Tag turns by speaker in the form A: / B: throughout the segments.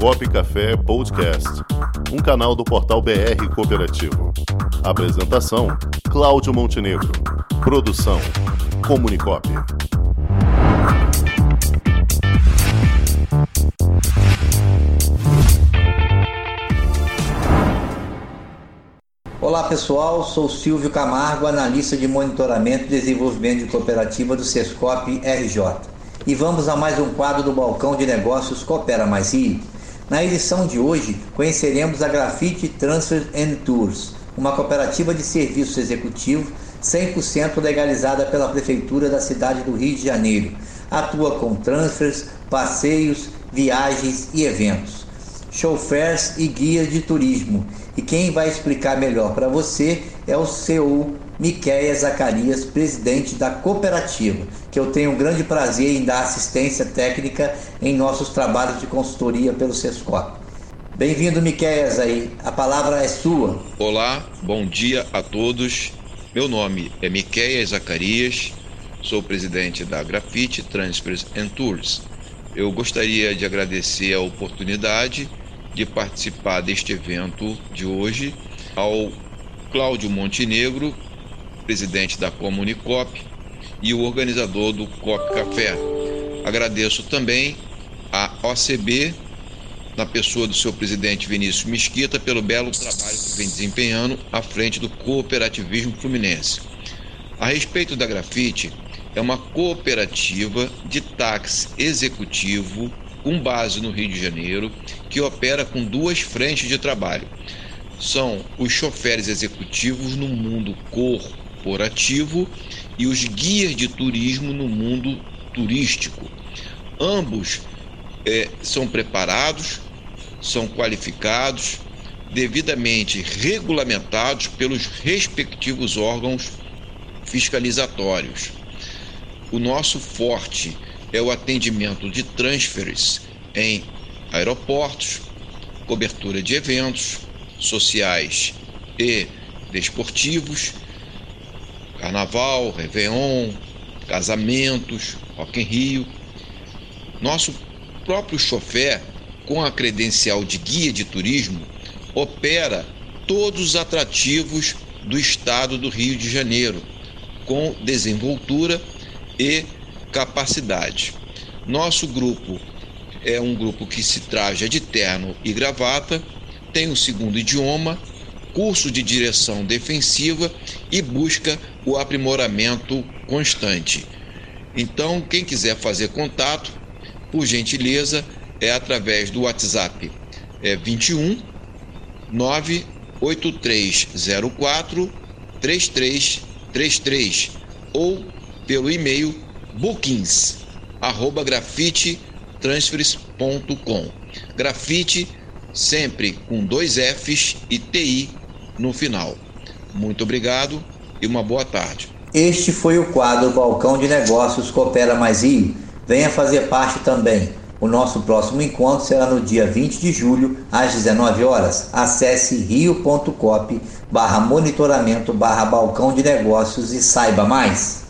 A: Cop Café Podcast, um canal do portal BR Cooperativo. Apresentação: Cláudio Montenegro. Produção: Comunicop.
B: Olá pessoal, sou Silvio Camargo, analista de monitoramento e desenvolvimento de cooperativa do Sescop RJ. E vamos a mais um quadro do Balcão de Negócios Coopera Mais Rio. Na edição de hoje, conheceremos a Grafite Transfer and Tours, uma cooperativa de serviços executivos 100% legalizada pela Prefeitura da cidade do Rio de Janeiro. Atua com transfers, passeios, viagens e eventos chauffeurs e guias de turismo. E quem vai explicar melhor para você é o CEO Miquéia Zacarias, presidente da cooperativa, que eu tenho um grande prazer em dar assistência técnica em nossos trabalhos de consultoria pelo Sescop. Bem-vindo, Miquéias, aí. A palavra é sua.
C: Olá, bom dia a todos. Meu nome é Miquéia Zacarias, sou presidente da Grafite Transfers and Tours. Eu gostaria de agradecer a oportunidade de participar deste evento de hoje ao Cláudio Montenegro, presidente da Comunicop e o organizador do COP Café. Agradeço também à OCB, na pessoa do seu presidente Vinícius Mesquita, pelo belo trabalho que vem desempenhando à frente do cooperativismo fluminense. A respeito da grafite, é uma cooperativa de táxi executivo com base no Rio de Janeiro, que opera com duas frentes de trabalho. São os choferes executivos no mundo corporativo e os guias de turismo no mundo turístico. Ambos é, são preparados, são qualificados, devidamente regulamentados pelos respectivos órgãos fiscalizatórios. O nosso forte é o atendimento de transfers em aeroportos, cobertura de eventos sociais e desportivos, carnaval, réveillon, casamentos, Rock in Rio. Nosso próprio chofer, com a credencial de guia de turismo, opera todos os atrativos do estado do Rio de Janeiro, com desenvoltura e capacidade. Nosso grupo é um grupo que se traja de terno e gravata, tem um segundo idioma, curso de direção defensiva e busca o aprimoramento constante. Então, quem quiser fazer contato, por gentileza, é através do WhatsApp é 21 98304 3333 ou pelo e-mail bookings arroba grafite sempre com dois Fs e TI no final. Muito obrigado e uma boa tarde.
B: Este foi o quadro Balcão de Negócios Coopera Mais Rio. Venha fazer parte também. O nosso próximo encontro será no dia 20 de julho, às 19 horas. Acesse rio.cop barra monitoramento barra balcão de negócios e saiba mais.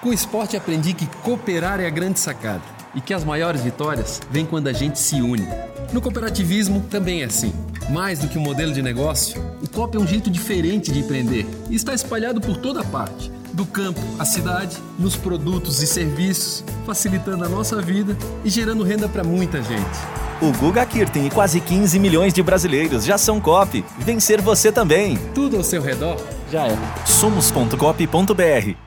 D: Com o esporte aprendi que cooperar é a grande sacada e que as maiores vitórias vêm quando a gente se une. No cooperativismo também é assim. Mais do que um modelo de negócio, o COP é um jeito diferente de empreender e está espalhado por toda parte, do campo à cidade, nos produtos e serviços, facilitando a nossa vida e gerando renda para muita gente.
E: O Guga Kirten e quase 15 milhões de brasileiros já são COP. Vencer você também.
D: Tudo ao seu redor já é.
E: Somos.cop.br